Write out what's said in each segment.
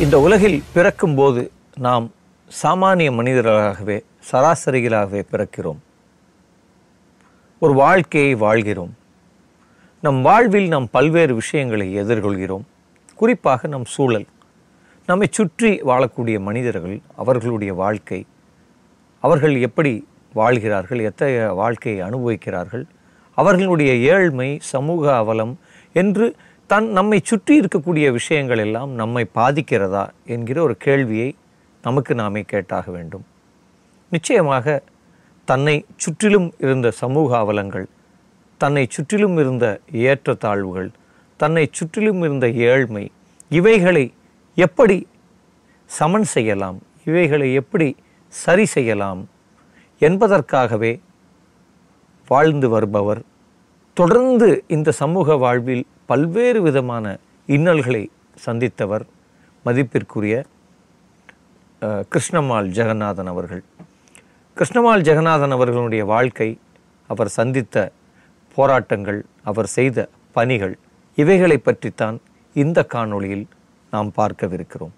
இந்த உலகில் பிறக்கும்போது நாம் சாமானிய மனிதர்களாகவே சராசரிகளாகவே பிறக்கிறோம். ஒரு வாழ்க்கையை வாழ்கிறோம். நம் வாழ்வில் நாம் பல்வேறு விஷயங்களை எதிர்கொள்கிறோம். குறிப்பாக நம் சூழல். நம்மை சுற்றி வாழக்கூடிய மனிதர்கள் அவர்களுடைய வாழ்க்கை. அவர்கள் எப்படி வாழ்கிறார்கள் எத்தகைய வாழ்க்கையை அனுபவிக்கிறார்கள் அவர்களுடைய ஏழ்மை சமூக அவலம் என்று தன் நம்மை சுற்றி இருக்கக்கூடிய விஷயங்கள் எல்லாம் நம்மை பாதிக்கிறதா என்கிற ஒரு கேள்வியை நமக்கு நாமே கேட்டாக வேண்டும். நிச்சயமாக தன்னை சுற்றிலும் இருந்த சமூக அவலங்கள் தன்னை சுற்றிலும் இருந்த ஏற்றத்தாழ்வுகள் தன்னை சுற்றிலும் இருந்த ஏழ்மை இவைகளை எப்படி சமன் செய்யலாம் இவைகளை எப்படி சரி செய்யலாம் என்பதற்காகவே வாழ்ந்து வருபவர் தொடர்ந்து இந்த சமூக வாழ்வில் பல்வேறு விதமான இன்னல்களை சந்தித்தவர் மதிப்பிற்குரிய அஹ், கிருஷ்ணம்மாள் ஜெகநாதன் அவர்கள். கிருஷ்ணமால் ஜெகநாதன் அவர்களுடைய வாழ்க்கை அவர் சந்தித்த போராட்டங்கள் அவர் செய்த பணிகள் இவைகளை பற்றித்தான் இந்த காணொளியில் நாம் பார்க்கவிருக்கிறோம்.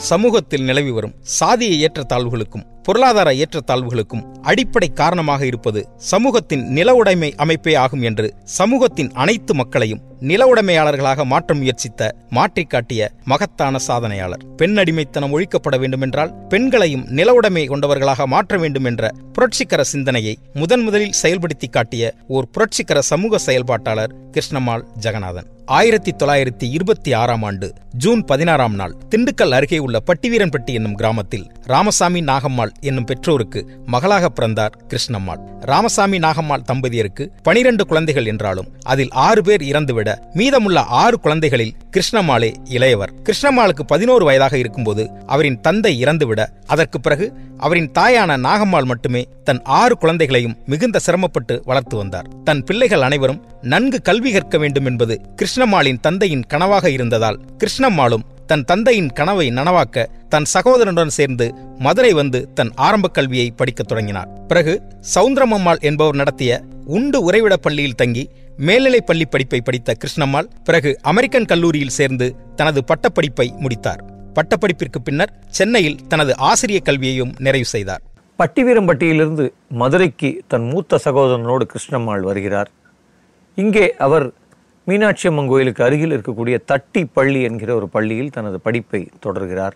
சமூகத்தில் நிலவி வரும் சாதிய ஏற்றத்தாழ்வுகளுக்கும் பொருளாதார ஏற்றத்தாழ்வுகளுக்கும் அடிப்படை காரணமாக இருப்பது சமூகத்தின் நில உடைமை அமைப்பே ஆகும் என்று சமூகத்தின் அனைத்து மக்களையும் நில உடைமையாளர்களாக மாற்ற முயற்சித்த மாற்றிக்காட்டிய மகத்தான சாதனையாளர். பெண் அடிமைத்தனம் ஒழிக்கப்பட வேண்டுமென்றால் பெண்களையும் நில உடைமை கொண்டவர்களாக மாற்ற வேண்டும் என்ற புரட்சிகர சிந்தனையை முதன் முதலில் செயல்படுத்தி காட்டிய ஓர் புரட்சிகர சமூக செயல்பாட்டாளர் கிருஷ்ணமால் ஜெகநாதன். ஆயிரத்தி தொள்ளாயிரத்தி இருபத்தி ஆறாம் ஆண்டு ஜூன் பதினாறாம் நாள் திண்டுக்கல் அருகே உள்ள பட்டிவீரன்பட்டி என்னும் கிராமத்தில் ராமசாமி நாகம்மாள் என்னும் பெற்றோருக்கு மகளாக பிறந்தார் கிருஷ்ணம்மாள். ராமசாமி நாகம்மாள் தம்பதியருக்கு பனிரெண்டு குழந்தைகள் என்றாலும் அதில் ஆறு பேர் இறந்துவிட மீதமுள்ள ஆறு குழந்தைகளில் கிருஷ்ணம்மாளே இளையவர். கிருஷ்ணம்மாளுக்கு பதினோரு வயதாக இருக்கும்போது அவரின் தந்தை இறந்துவிட அதற்கு பிறகு அவரின் தாயான நாகம்மாள் மட்டுமே தன் ஆறு குழந்தைகளையும் மிகுந்த சிரமப்பட்டு வளர்த்து வந்தார். தன் பிள்ளைகள் அனைவரும் நன்கு கல்வி கற்க வேண்டும் என்பது கிருஷ்ணம்மாளின் தந்தையின் கனவாக இருந்ததால் கிருஷ்ணம்மாளும் தன் தந்தையின் கனவை நனவாக்க தன் சகோதரனுடன் சேர்ந்து மதுரை வந்து தன் ஆரம்ப கல்வியை படிக்கத் தொடங்கினார். பிறகு சவுந்தரமம்மாள் என்பவர் நடத்திய உண்டு உறைவிட பள்ளியில் தங்கி மேல்நிலைப் பள்ளி படிப்பை படித்த கிருஷ்ணம்மாள் பிறகு அமெரிக்கன் கல்லூரியில் சேர்ந்து தனது பட்டப்படிப்பை முடித்தார். பட்டப்படிப்பிற்கு பின்னர் சென்னையில் தனது ஆசிரிய கல்வியையும் நிறைவு செய்தார். பட்டிவீரம்பட்டியிலிருந்து மதுரைக்கு தன் மூத்த சகோதரனோடு கிருஷ்ணம்மாள் வருகிறார். இங்கே அவர் மீனாட்சி அம்மன் கோயிலுக்கு அருகில் இருக்கக்கூடிய தட்டி பள்ளி என்கிற ஒரு பள்ளியில் தனது படிப்பை தொடர்கிறார்.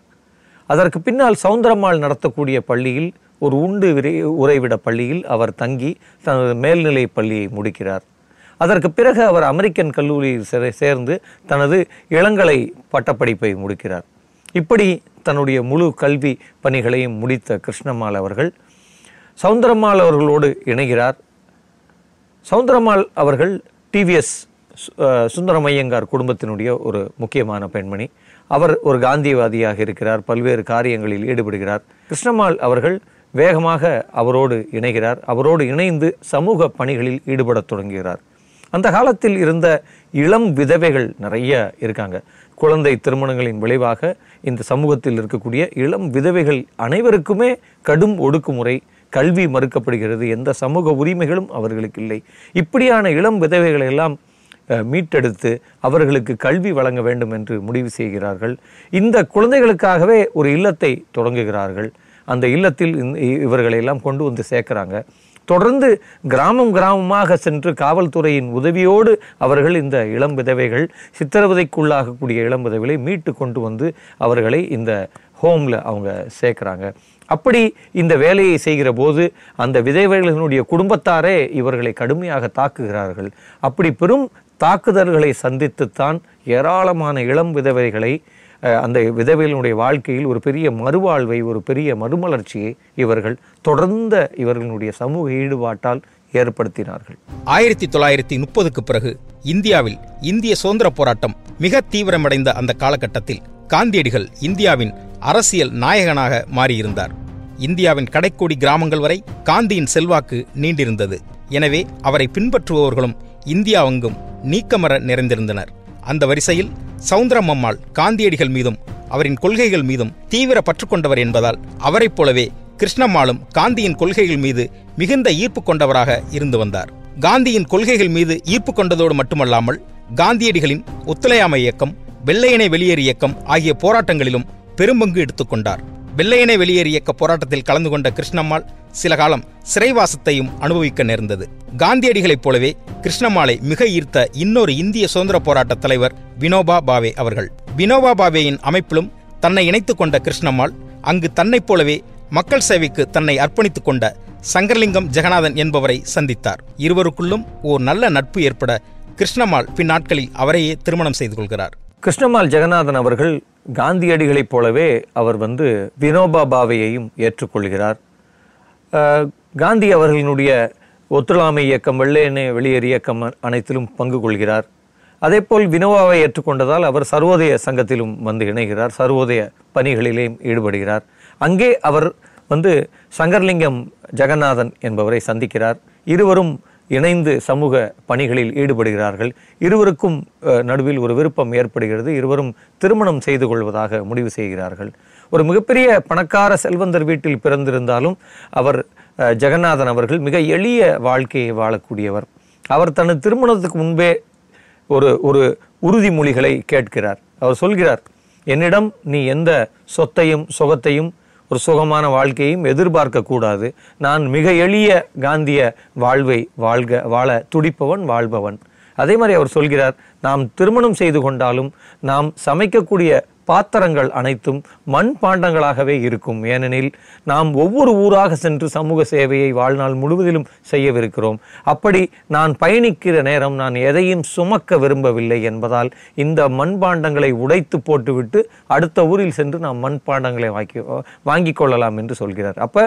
அதற்கு பின்னால் சவுந்தரம்மாள் நடத்தக்கூடிய பள்ளியில் ஒரு உண்டு விரை உறைவிட பள்ளியில் அவர் தங்கி தனது மேல்நிலை பள்ளியை முடிக்கிறார். அதற்கு பிறகு அவர் அமெரிக்கன் கல்லூரியில் சேர்ந்து தனது இளங்கலை பட்டப்படிப்பை முடிக்கிறார். இப்படி தன்னுடைய முழு கல்வி பணிகளையும் முடித்த கிருஷ்ணம்மாள் அவர்கள் சவுந்தரம்மாள் அவர்களோடு இணைகிறார். சவுந்தரம்மாள் அவர்கள் டிவிஎஸ் சுந்தரமையங்கார் குடும்பத்தினுடைய ஒரு முக்கியமான பெண்மணி. அவர் ஒரு காந்தியவாதியாக இருக்கிறார் பல்வேறு காரியங்களில் ஈடுபடுகிறார். கிருஷ்ணம்மாள் அவர்கள் வேகமாக அவரோடு இணைகிறார். அவரோடு இணைந்து சமூக பணிகளில் ஈடுபடத் தொடங்குகிறார். அந்த காலத்தில் இருந்த இளம் விதவைகள் நிறைய இருக்காங்க. குழந்தை திருமணங்களின் விளைவாக இந்த சமூகத்தில் இருக்கக்கூடிய இளம் விதவைகள் அனைவருக்குமே கடும் ஒடுக்குமுறை கல்வி மறுக்கப்படுகிறது. எந்த சமூக உரிமைகளும் அவர்களுக்கு இல்லை. இப்படியான இளம் விதவைகளை எல்லாம் மீட்டெடுத்து அவர்களுக்கு கல்வி வழங்க வேண்டும் என்று முடிவு செய்கிறார்கள். இந்த குழந்தைகளுக்காகவே ஒரு இல்லத்தை தொடங்குகிறார்கள். அந்த இல்லத்தில் இவர்களை எல்லாம் கொண்டு வந்து சேர்க்கிறாங்க. தொடர்ந்து கிராமம் கிராமமாக சென்று காவல்துறையின் உதவியோடு அவர்கள் இந்த இளம் விதவைகள் சித்திரவதைக்குள்ளாகக்கூடிய இளம் விதவைகளை மீட்டு கொண்டு வந்து அவர்களை இந்த ஹோமில் அவங்க சேர்க்குறாங்க. அப்படி இந்த வேலையை செய்கிற போது அந்த விதவைகளினுடைய குடும்பத்தாரே இவர்களை கடுமையாக தாக்குகிறார்கள். அப்படி பெரும் தாக்குதல்களை சந்தித்துத்தான் ஏராளமான இளம் விதவைகளை அந்த விதவைகளுடைய வாழ்க்கையில் ஒரு பெரிய மறுவாழ்வை ஒரு பெரிய மறுமலர்ச்சியை இவர்கள் தொடர்ந்த இவர்களுடைய சமூக ஈடுபாட்டால் ஏற்படுத்தினார்கள். ஆயிரத்தி தொள்ளாயிரத்தி முப்பதுக்கு பிறகு இந்தியாவில் இந்திய சுதந்திர போராட்டம் மிக தீவிரமடைந்த அந்த காலகட்டத்தில் காந்தியடிகள் இந்தியாவின் அரசியல் நாயகனாக மாறியிருந்தார். இந்தியாவின் கடைக்கோடி கிராமங்கள் வரை காந்தியின் செல்வாக்கு நீண்டிருந்தது. எனவே அவரை பின்பற்றுபவர்களும் இந்தியாவெங்கும் நீக்கமர நிறைந்திருந்தனர். அந்த வரிசையில் சவுந்தரம் அம்மாள் காந்தியடிகள் மீதும் அவரின் கொள்கைகள் மீதும் தீவிர பற்று கொண்டவர் என்பதால் அவரைப் போலவே கிருஷ்ணம்மாளும் காந்தியின் கொள்கைகள் மீது மிகுந்த ஈர்ப்பு கொண்டவராக இருந்து வந்தார். காந்தியின் கொள்கைகள் மீது ஈர்ப்பு கொண்டதோடு மட்டுமல்லாமல் காந்தியடிகளின் ஒத்துழையாமை இயக்கம் வெள்ளையனை வெளியேறு இயக்கம் ஆகிய போராட்டங்களிலும் பெரும்பங்கு எடுத்துக்கொண்டார் வெள்ளையனை வெளியேறு இயக்க போராட்டத்தில் கலந்து கொண்ட கிருஷ்ணம்மாள் சில காலம் சிறைவாசத்தையும் அனுபவிக்க நேர்ந்தது. காந்தியடிகளைப் போலவே கிருஷ்ணமாலை மிக ஈர்த்த இன்னொரு இந்திய சுதந்திர போராட்ட தலைவர் வினோபா பாவே அவர்கள். வினோபா பாவேயின் அமைப்பிலும் தன்னை இணைத்துக் கொண்ட கிருஷ்ணம்மாள் அங்கு தன்னைப் போலவே மக்கள் சேவைக்கு தன்னை அர்ப்பணித்துக் கொண்ட சங்கரலிங்கம் ஜெகநாதன் என்பவரை சந்தித்தார். இருவருக்குள்ளும் ஓர் நல்ல நட்பு ஏற்பட கிருஷ்ணம்மாள் பின்னாட்களில் அவரையே திருமணம் செய்து கொள்கிறார். கிருஷ்ணமால் ஜெகநாதன் அவர்கள் காந்தியடிகளைப் போலவே அவர் வந்து வினோபா பாவையையும் ஏற்றுக்கொள்கிறார். காந்தி அவர்களினுடைய ஒத்துழையாமை இயக்கம் வெள்ளையனே வெளியேறு இயக்கம் அனைத்திலும் பங்கு கொள்கிறார். அதேபோல் வினோவாவை ஏற்றுக்கொண்டதால் அவர் சர்வோதய சங்கத்திலும் வந்து இணைகிறார் சர்வோதய பணிகளிலேயும் ஈடுபடுகிறார். அங்கே அவர் வந்து சங்கர்லிங்கம் ஜெகநாதன் என்பவரை சந்திக்கிறார். இருவரும் இணைந்து சமூக பணிகளில் ஈடுபடுகிறார்கள். இருவருக்கும் நடுவில் ஒரு விருப்பம் ஏற்படுகிறது. இருவரும் திருமணம் செய்து கொள்வதாக முடிவு செய்கிறார்கள். ஒரு மிகப்பெரிய பணக்கார செல்வந்தர் வீட்டில் பிறந்திருந்தாலும் அவர் ஜெகநாதன் அவர்கள் மிக எளிய வாழ்க்கையை வாழக்கூடியவர். அவர் தனது திருமணத்துக்கு முன்பே ஒரு ஒரு உறுதிமொழிகளை கேட்கிறார். அவர் சொல்கிறார் என்னிடம் நீ எந்த சொத்தையும் சுகத்தையும் ஒரு சுகமான வாழ்க்கையும் எதிர்பார்க்கக்கூடாது நான் மிக எளிய காந்திய வாழ்வை வாழ்க வாழ துடிப்பவன் வாழ்பவன். அதே மாதிரி அவர் சொல்கிறார் நாம் திருமணம் செய்து கொண்டாலும் நாம் சமைக்கக்கூடிய பாத்திரங்கள் அனைத்தும் மண் பாண்டங்களாகவே இருக்கும். ஏனெனில் நாம் ஒவ்வொரு ஊராக சென்று சமூக சேவையை வாழ்நாள் முழுவதிலும் செய்யவிருக்கிறோம். அப்படி நான் பயணிக்கிற நேரம் நான் எதையும் சுமக்க விரும்பவில்லை என்பதால் இந்த மண்பாண்டங்களை உடைத்து போட்டுவிட்டு அடுத்த ஊரில் சென்று நாம் மண்பாண்டங்களை வாங்கி வாங்கிக் கொள்ளலாம் என்று சொல்கிறார். அப்போ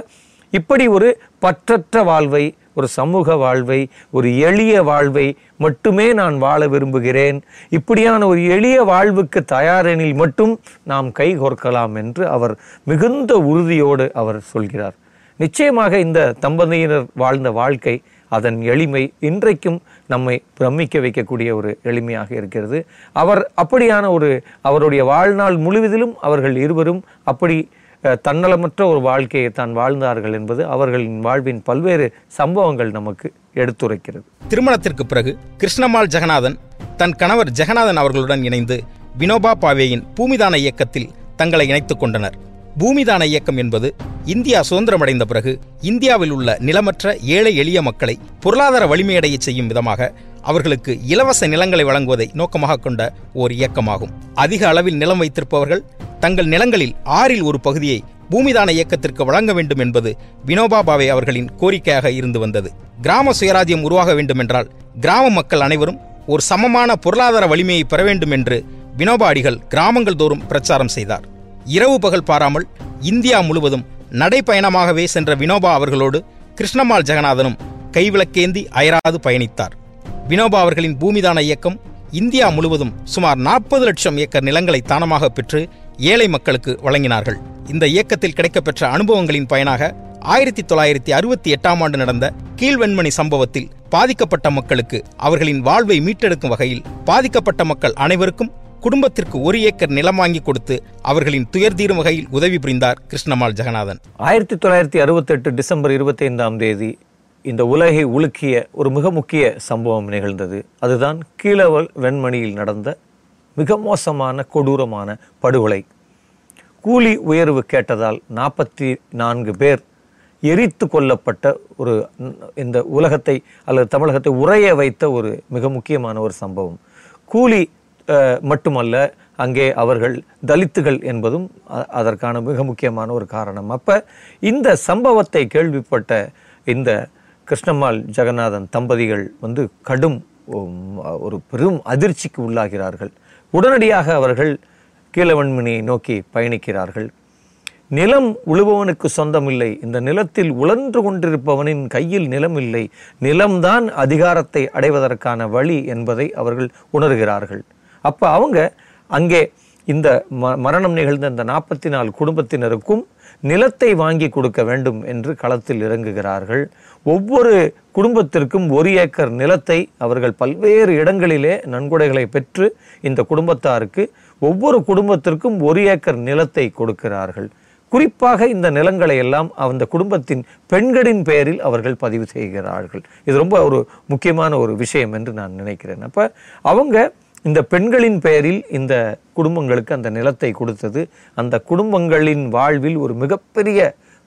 இப்படி ஒரு பற்றற்ற வாழ்வை ஒரு சமூக வாழ்வை ஒரு எளிய வாழ்வை மட்டுமே நான் வாழ விரும்புகிறேன். இப்படியான ஒரு எளிய வாழ்வுக்கு தயாரெனில் மட்டும் நாம் கை கோர்க்கலாம் என்று அவர் மிகுந்த உறுதியோடு அவர் சொல்கிறார். நிச்சயமாக இந்த தம்பதியினர் வாழ்ந்த வாழ்க்கை அதன் எளிமை இன்றைக்கும் நம்மை பிரமிக்க வைக்கக்கூடிய ஒரு எளிமையாக இருக்கிறது. அவர் அப்படியான ஒரு அவருடைய வாழ்நாள் முழுவதிலும் அவர்கள் இருவரும் அப்படி தன்னலமற்ற ஒரு வாழ்க்கையை தான் வாழ்ந்தார்கள் என்பது அவர்களின் வாழ்வின் பல்வேறு சம்பவங்கள் நமக்கு எடுத்துரைக்கிறது. திருமணத்திற்கு பிறகு கிருஷ்ணம்மாள் ஜெகநாதன் தன் கணவர் ஜெகநாதன் அவர்களுடன் இணைந்து வினோபா பாவேயின் பூமிதான இயக்கத்தில் தங்களை இணைத்துக் கொண்டனர். பூமிதான இயக்கம் என்பது இந்தியா சுதந்திரமடைந்த பிறகு இந்தியாவில் உள்ள நிலமற்ற ஏழை எளிய மக்களை பொருளாதார வலிமையடைய செய்யும் விதமாக அவர்களுக்கு இலவச நிலங்களை வழங்குவதை நோக்கமாக கொண்ட ஓர் இயக்கமாகும். அதிக அளவில் நிலம் வைத்திருப்பவர்கள் தங்கள் நிலங்களில் ஆறில் ஒரு பகுதியை பூமிதான இயக்கத்திற்கு வழங்க வேண்டும் என்பது வினோபா பாவே அவர்களின் கோரிக்கையாக இருந்து வந்தது. கிராம சுயராஜ்யம் உருவாக வேண்டுமென்றால் கிராம மக்கள் அனைவரும் ஒரு சமமான பொருளாதார வலிமையை பெற வேண்டும் என்று வினோபா அடிகள் கிராமங்கள் தோறும் பிரச்சாரம் செய்தார். இரவு பகல் பாராமல் இந்தியா முழுவதும் நடைப்பயணமாகவே சென்ற வினோபா அவர்களோடு கிருஷ்ணம்மாள் ஜெகநாதனும் கைவிளக்கேந்தி அயராது பயணித்தார். வினோபா அவர்களின் பூமிதான இயக்கம் இந்தியா முழுவதும் சுமார் நாற்பது லட்சம் ஏக்கர் நிலங்களை தானமாக பெற்று ஏழை மக்களுக்கு வழங்கினார்கள். இந்த இயக்கத்தில் கிடைக்கப்பெற்ற அனுபவங்களின் பயனாக ஆயிரத்தி தொள்ளாயிரத்தி அறுபத்தி எட்டாம் ஆண்டு நடந்த கீழ்வெண்மணி சம்பவத்தில் பாதிக்கப்பட்ட மக்களுக்கு அவர்களின் வாழ்வை மீட்டெடுக்கும் வகையில் பாதிக்கப்பட்ட மக்கள் அனைவருக்கும் குடும்பத்திற்கு ஒரு ஏக்கர் நிலம் வாங்கி கொடுத்து அவர்களின் துயர் தீரும் வகையில் உதவி புரிந்தார் கிருஷ்ணமால் ஜெகநாதன். ஆயிரத்தி தொள்ளாயிரத்தி அறுபத்தெட்டு டிசம்பர் இருபத்தி ஐந்தாம் தேதி இந்த உலகை உலுக்கிய ஒரு மிக முக்கிய சம்பவம் நிகழ்ந்தது. அதுதான் கீழவல் வெண்மணியில் நடந்த மிக மோசமான கொடூரமான படுகொலை. கூலி உயர்வு கேட்டதால் நாற்பத்தி நான்கு பேர் எரித்து கொல்லப்பட்ட ஒரு இந்த உலகத்தை அல்லது தமிழகத்தை உறைய வைத்த ஒரு மிக முக்கியமான ஒரு சம்பவம். கூலி மட்டுமல்ல அங்கே அவர்கள் தலித்துகள் என்பதும் அதற்கான மிக முக்கியமான ஒரு காரணம். அப்போ இந்த சம்பவத்தை கேள்விப்பட்ட இந்த கிருஷ்ணம்மாள் ஜெகநாதன் தம்பதிகள் வந்து கடும் ஒரு பெரும் அதிர்ச்சிக்கு உள்ளாகிறார்கள். உடனடியாக அவர்கள் கீழவன்மினியை நோக்கி பயணிக்கிறார்கள். நிலம் உழுபவனுக்கு சொந்தமில்லை. இந்த நிலத்தில் உழன்று கொண்டிருப்பவனின் கையில் நிலம் இல்லை நிலம்தான் அதிகாரத்தை அடைவதற்கான வழி என்பதை அவர்கள் உணர்கிறார்கள். அப்போ அவங்க அங்கே இந்த ம- மரணம் நிகழ்ந்த இந்த நாற்பத்தி நாலு குடும்பத்தினருக்கும் நிலத்தை வாங்கி கொடுக்க வேண்டும் என்று களத்தில் இறங்குகிறார்கள். ஒவ்வொரு குடும்பத்திற்கும் ஒரு ஏக்கர் நிலத்தை அவர்கள் பல்வேறு இடங்களிலே நன்கொடைகளை பெற்று இந்த குடும்பத்தாருக்கு ஒவ்வொரு குடும்பத்திற்கும் ஒரு ஏக்கர் நிலத்தை கொடுக்கிறார்கள். குறிப்பாக இந்த நிலங்களை எல்லாம் அந்த குடும்பத்தின் பெண்களின் பெயரில் அவர்கள் பதிவு செய்கிறார்கள். இது ரொம்ப ஒரு முக்கியமான ஒரு விஷயம் என்று நான் நினைக்கிறேன். அப்போ அவங்க இந்த பெண்களின் பெயரில் இந்த குடும்பங்களுக்கு அந்த நிலத்தை கொடுத்தது. அந்த குடும்பங்களின் வாழ்வில் ஒரு மிகப்பெரிய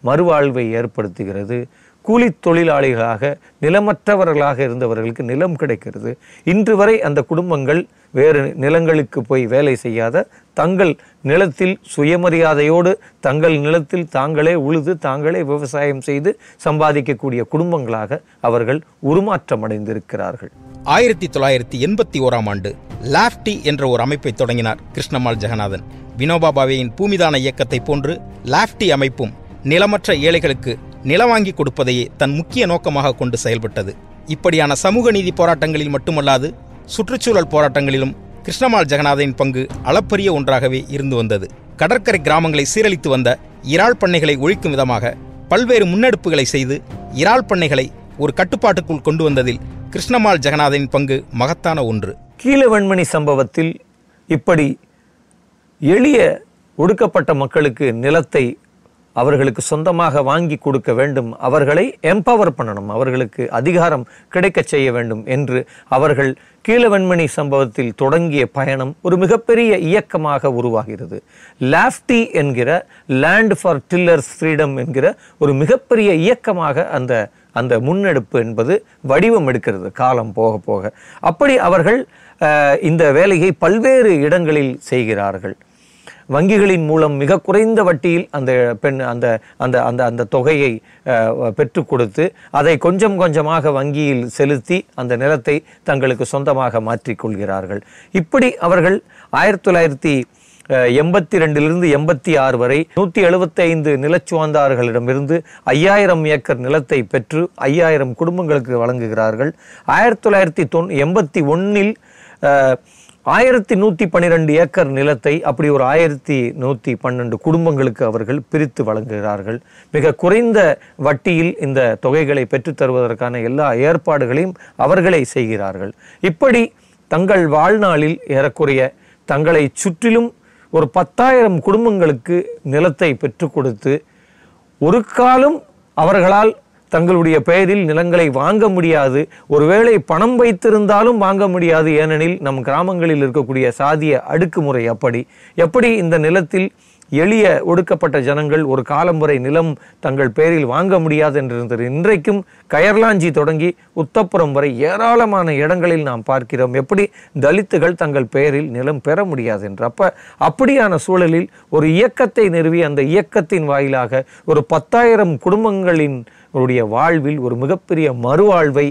மறுவாழ்வை ஏற்படுத்துகிறது. கூலித் தொழிலாளிகளாக நிலமற்றவர்களாக இருந்தவர்களுக்கு நிலம் கிடைக்கிறது. இன்று வரை அந்த குடும்பங்கள் வேறு நிலங்களுக்கு போய் வேலை செய்யாத தங்கள் நிலத்தில் சுயமரியாதையோடு தங்கள் நிலத்தில் தாங்களே உழுது தாங்களே விவசாயம் செய்து சம்பாதிக்கக்கூடிய குடும்பங்களாக அவர்கள் உருமாற்றம் அடைந்திருக்கிறார்கள் ஆயிரத்தி தொள்ளாயிரத்தி எண்பத்தி ஓராம் ஆண்டு லாப்டி என்ற ஒரு அமைப்பை தொடங்கினார் கிருஷ்ணமால் ஜெகநாதன். வினோபா பாவேயின் பூமிதான இயக்கத்தை போன்று லாப்டி அமைப்பும் நிலமற்ற ஏழைகளுக்கு நிலம் வாங்கி கொடுப்பதையே தன் முக்கிய நோக்கமாக கொண்டு செயல்பட்டது. இப்படியான சமூக நீதி போராட்டங்களில் மட்டுமல்லாது சுற்றுச்சூழல் போராட்டங்களிலும் கிருஷ்ணமால் ஜெகநாதனின் பங்கு அளப்பரிய ஒன்றாகவே இருந்து வந்தது. கடற்கரை கிராமங்களை சீரழித்து வந்த இறால் பண்ணைகளை ஒழிக்கும் விதமாக பல்வேறு முன்னெடுப்புகளை செய்து இறால் பண்ணைகளை ஒரு கட்டுப்பாட்டுக்குள் கொண்டு வந்ததில் கிருஷ்ணமால் ஜெகநாதனின் பங்கு மகத்தான ஒன்று. கீழவன்மணி சம்பவத்தில் இப்படி எளிய ஒடுக்கப்பட்ட மக்களுக்கு நிலத்தை அவர்களுக்கு சொந்தமாக வாங்கி கொடுக்க வேண்டும் அவர்களை எம்பவர் பண்ணணும் அவர்களுக்கு அதிகாரம் கிடைக்கச் செய்ய வேண்டும் என்று அவர்கள் கீழவெண்மணி சம்பவத்தில் தொடங்கிய பயணம் ஒரு மிகப்பெரிய இயக்கமாக உருவாகிறது. லாஃப்டி என்கிற லேண்ட் ஃபார் டில்லர்ஸ் ஃப்ரீடம் என்கிற ஒரு மிகப்பெரிய இயக்கமாக அந்த அந்த முன்னெடுப்பு என்பது வடிவம் எடுக்கிறது காலம் போக போக. அப்படி அவர்கள் இந்த வேலையை பல்வேறு இடங்களில் செய்கிறார்கள். வங்கிகளின் மூலம் மிக குறைந்த வட்டியில் அந்த பெண் அந்த அந்த அந்த அந்த தொகையை பெற்று கொடுத்து அதை கொஞ்சம் கொஞ்சமாக வங்கியில் செலுத்தி அந்த நிலத்தை தங்களுக்கு சொந்தமாக மாற்றிக்கொள்கிறார்கள் இப்படி அவர்கள் ஆயிரத்தி தொள்ளாயிரத்தி எண்பத்தி ரெண்டிலிருந்து எண்பத்தி ஆறு வரை நூற்றி எழுபத்தைந்து நிலச்சுவாந்தார்களிடமிருந்து ஐயாயிரம் ஏக்கர் நிலத்தை பெற்று ஐயாயிரம் குடும்பங்களுக்கு வழங்குகிறார்கள். ஆயிரத்தி தொள்ளாயிரத்தி தொன் எண்பத்தி ஒன்றில் ஆயிரத்தி நூற்றி பன்னிரெண்டு ஏக்கர் நிலத்தை அப்படி ஒரு ஆயிரத்தி நூற்றி பன்னெண்டு குடும்பங்களுக்கு அவர்கள் பிரித்து வழங்குகிறார்கள். மிக குறைந்த வட்டியில் இந்த தொகைகளை பெற்றுத்தருவதற்கான எல்லா ஏற்பாடுகளையும் அவர்களே செய்கிறார்கள். இப்படி தங்கள் வாழ்நாளில் ஏறக்குறைய தங்களை சுற்றிலும் ஒரு பத்தாயிரம் குடும்பங்களுக்கு நிலத்தை பெற்றுக் கொடுத்து ஒரு காலம் அவர்களால் தங்களுடைய பெயரில் நிலங்களை வாங்க முடியாது. ஒருவேளை பணம் வைத்திருந்தாலும் வாங்க முடியாது. ஏனெனில் நம் கிராமங்களில் இருக்கக்கூடிய சாதிய அடுக்குமுறை அப்படி. எப்படி இந்த நிலத்தில் எளிய ஒடுக்கப்பட்ட ஜனங்கள் ஒரு காலம் வரை நிலம் தங்கள் பெயரில் வாங்க முடியாது என்றிருந்தது. இன்றைக்கும் கயர்லாஞ்சி தொடங்கி உத்தப்புறம் வரை ஏராளமான இடங்களில் நாம் பார்க்கிறோம். எப்படி தலித்துகள் தங்கள் பெயரில் நிலம் பெற முடியாது என்று. அப்படியான சூழலில் ஒரு இயக்கத்தை நிறுவி அந்த இயக்கத்தின் வாயிலாக ஒரு பத்தாயிரம் குடும்பங்களின் அவருடைய வாழ்வில் ஒரு மிகப்பெரிய மறுவாழ்வை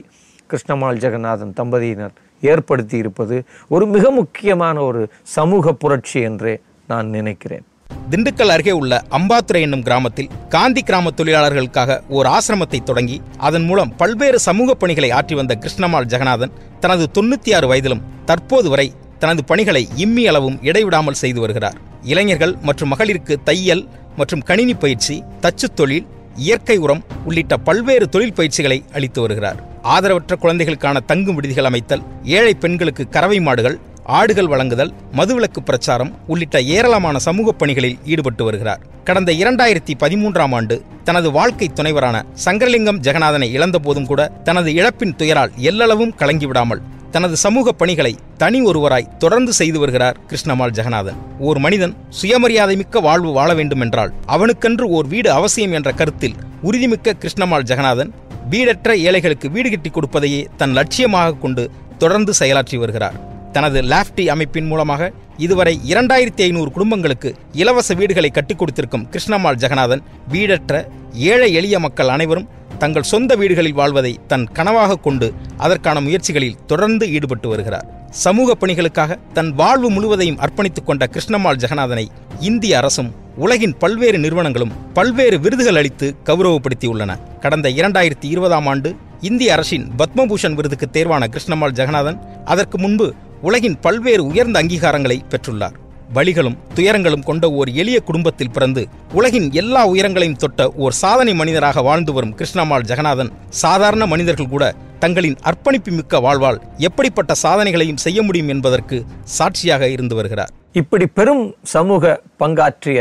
கிருஷ்ணமால் ஜெகநாதன் தம்பதியினர் ஏற்படுத்தி இருப்பது ஒரு மிக முக்கியமான ஒரு சமூக புரட்சி என்றே நான் நினைக்கிறேன். திண்டுக்கல் அருகே உள்ள அம்பாத்துறை என்னும் கிராமத்தில் காந்தி கிராம தொழிலாளர்களுக்காக ஓர் ஆசிரமத்தை தொடங்கி அதன் மூலம் பல்வேறு சமூக பணிகளை ஆற்றி வந்த கிருஷ்ணமால் ஜெகநாதன் தனது தொண்ணூத்தி ஆறு வயதிலும் தற்போது வரை தனது பணிகளை இம்மி அளவும் இடைவிடாமல் செய்து வருகிறார். இளைஞர்கள் மற்றும் மகளிருக்கு தையல் மற்றும் கணினி பயிற்சி தச்சு தொழில் இயற்கை உரம் உள்ளிட்ட பல்வேறு தொழில் பயிற்சிகளை அளித்து வருகிறார். ஆதரவற்ற குழந்தைகளுக்கான தங்கும் விடுதிகள் அமைத்தல் ஏழை பெண்களுக்கு கறவை மாடுகள் ஆடுகள் வழங்குதல் மதுவிலக்கு பிரச்சாரம் உள்ளிட்ட ஏராளமான சமூக பணிகளில் ஈடுபட்டு வருகிறார். கடந்த இரண்டாயிரத்தி பதிமூன்றாம் ஆண்டு தனது வாழ்க்கை துணைவரான சங்கரலிங்கம் ஜெகநாதனை இழந்த போதும் கூட தனது இழப்பின் துயரால் எல்லளவும் கலங்கிவிடாமல் தனது சமூக பணிகளை தனி ஒருவராய் தொடர்ந்து செய்து வருகிறார் கிருஷ்ணமால் ஜெகநாதன். ஓர் மனிதன் சுயமரியாதை மிக்க வாழ்வு வாழ வேண்டுமென்றால் அவனுக்கென்று ஓர் வீடு அவசியம் என்ற கருத்தில் உறுதிமிக்க கிருஷ்ணமால் ஜெகநாதன் வீடற்ற ஏழைகளுக்கு வீடு கட்டி கொடுப்பதையே தன் லட்சியமாக கொண்டு தொடர்ந்து செயலாற்றி வருகிறார். தனது லாப்டி அமைப்பின் மூலமாக இதுவரை இரண்டாயிரத்தி ஐநூறு குடும்பங்களுக்கு இலவச வீடுகளை கட்டிக் கொடுத்திருக்கும் கிருஷ்ணமால் ஜெகநாதன் வீடற்ற ஏழை எளிய மக்கள் அனைவரும் தங்கள் சொந்த வீடுகளில் வாழ்வதை தன் கனவாக கொண்டு அதற்கான முயற்சிகளில் தொடர்ந்து ஈடுபட்டு வருகிறார். சமூக பணிகளுக்காக தன் வாழ்வு முழுவதையும் அர்ப்பணித்துக் கொண்ட கிருஷ்ணம்மாள் ஜெகநாதனை இந்திய அரசும் உலகின் பல்வேறு நிறுவனங்களும் பல்வேறு விருதுகள் அளித்து கௌரவப்படுத்தியுள்ளன. கடந்த இரண்டாயிரத்தி இருபதாம் ஆண்டு இந்திய அரசின் பத்மபூஷன் விருதுக்கு தேர்வான கிருஷ்ணம்மாள் ஜெகநாதன் அதற்கு முன்பு உலகின் பல்வேறு உயர்ந்த அங்கீகாரங்களை பெற்றுள்ளார். வழிகளும் துயரங்களும் கொண்ட ஓர் எளிய குடும்பத்தில் பிறந்து உலகின் எல்லா உயரங்களையும் தொட்ட ஓர் சாதனை மனிதராக வாழ்ந்து வரும் கிருஷ்ணமால் ஜெகநாதன் சாதாரண மனிதர்கள் கூட தங்களின் அர்ப்பணிப்பு மிக்க வாழ்வால் எப்படிப்பட்ட சாதனைகளையும் செய்ய முடியும் என்பதற்கு சாட்சியாக இருந்து வருகிறார். இப்படி பெரும் சமூக பங்காற்றிய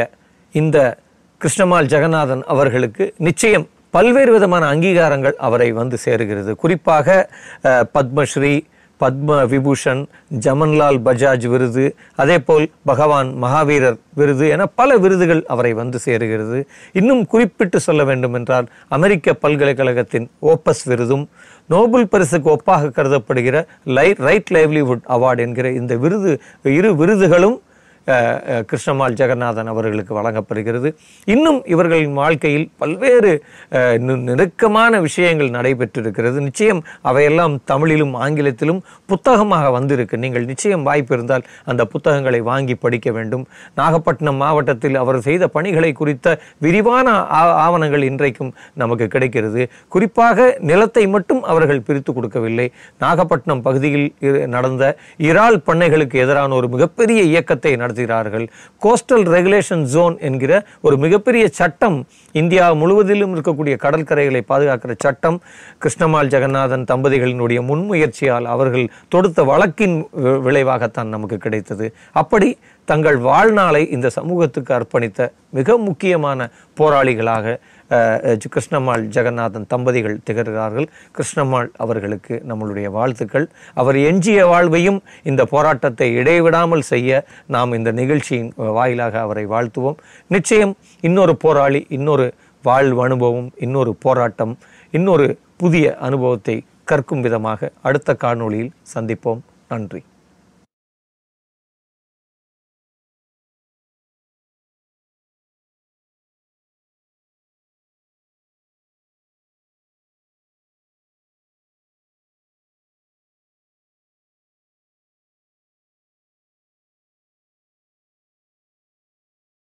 இந்த கிருஷ்ணமால் ஜெகநாதன் அவர்களுக்கு நிச்சயம் பல்வேறு விதமான அங்கீகாரங்கள் அவரை வந்து சேருகிறது. குறிப்பாக பத்மஸ்ரீ பத்ம விபூஷன் ஜமன்லால் பஜாஜ் விருது அதே போல் பகவான் மகாவீரர் விருது என பல விருதுகள் அவரை வந்து சேருகிறது. இன்னும் குறிப்பிட்டு சொல்ல வேண்டும் என்றால் அமெரிக்க பல்கலைக்கழகத்தின் ஓப்பஸ் விருதும் நோபல் பரிசுக்கு ஒப்பாக கருதப்படுகிற லை ரைட் லைவ்லிவுட் அவார்டு என்கிற இந்த விருது இரு விருதுகளும் கிருஷ்ணமால் ஜெகநாதன் அவர்களுக்கு வழங்கப்படுகிறது. இன்னும் இவர்களின் வாழ்க்கையில் பல்வேறு நெருக்கமான விஷயங்கள் நடைபெற்றிருக்கிறது. நிச்சயம் அவையெல்லாம் தமிழிலும் ஆங்கிலத்திலும் புத்தகமாக வந்திருக்கு. நீங்கள் நிச்சயம் வாய்ப்பு இருந்தால் அந்த புத்தகங்களை வாங்கி படிக்க வேண்டும். நாகப்பட்டினம் மாவட்டத்தில் அவர் செய்த பணிகளை குறித்த விரிவான ஆ- ஆவணங்கள் இன்றைக்கும் நமக்கு கிடைக்கிறது. குறிப்பாக நிலத்தை மட்டும் அவர்கள் பிரித்து கொடுக்கவில்லை. நாகப்பட்டினம் பகுதியில் இரு- நடந்த இறால் பண்ணைகளுக்கு எதிரான ஒரு மிகப்பெரிய இயக்கத்தை நடத்துகிறார்கள் கோஸ்டல் ரெகுலேஷன் ஜோன் என்கிற ஒரு மிகப்பெரிய சட்டம் இந்தியா முழுவதிலும் இருக்கக்கூடிய கடற்கரைகளை பாதுகாக்கிற சட்டம். கிருஷ்ணமால் ஜெகநாதன் தம்பதிகளினுடைய முன்முயற்சியால் அவர்கள் தொடுத்த வழக்கின் விளைவாகத்தான் நமக்கு கிடைத்தது. அப்படி தங்கள் வாழ்நாளை இந்த சமூகத்துக்கு அர்ப்பணித்த மிக முக்கியமான போராளிகளாக கிருஷ்ணம்மாள் ஜெகநாதன் தம்பதிகள் திகழ்கிறார்கள். கிருஷ்ணம்மாள் அவர்களுக்கு நம்மளுடைய வாழ்த்துக்கள். அவர் எஞ்சிய வாழ்வையும் இந்த போராட்டத்தை இடைவிடாமல் செய்ய நாம் இந்த நிகழ்ச்சியின் வாயிலாக அவரை வாழ்த்துவோம். நிச்சயம் இன்னொரு போராளி இன்னொரு வாழ்வு அனுபவம் இன்னொரு போராட்டம் இன்னொரு புதிய அனுபவத்தை கற்கும் விதமாக அடுத்த காணொளியில் சந்திப்போம். நன்றி.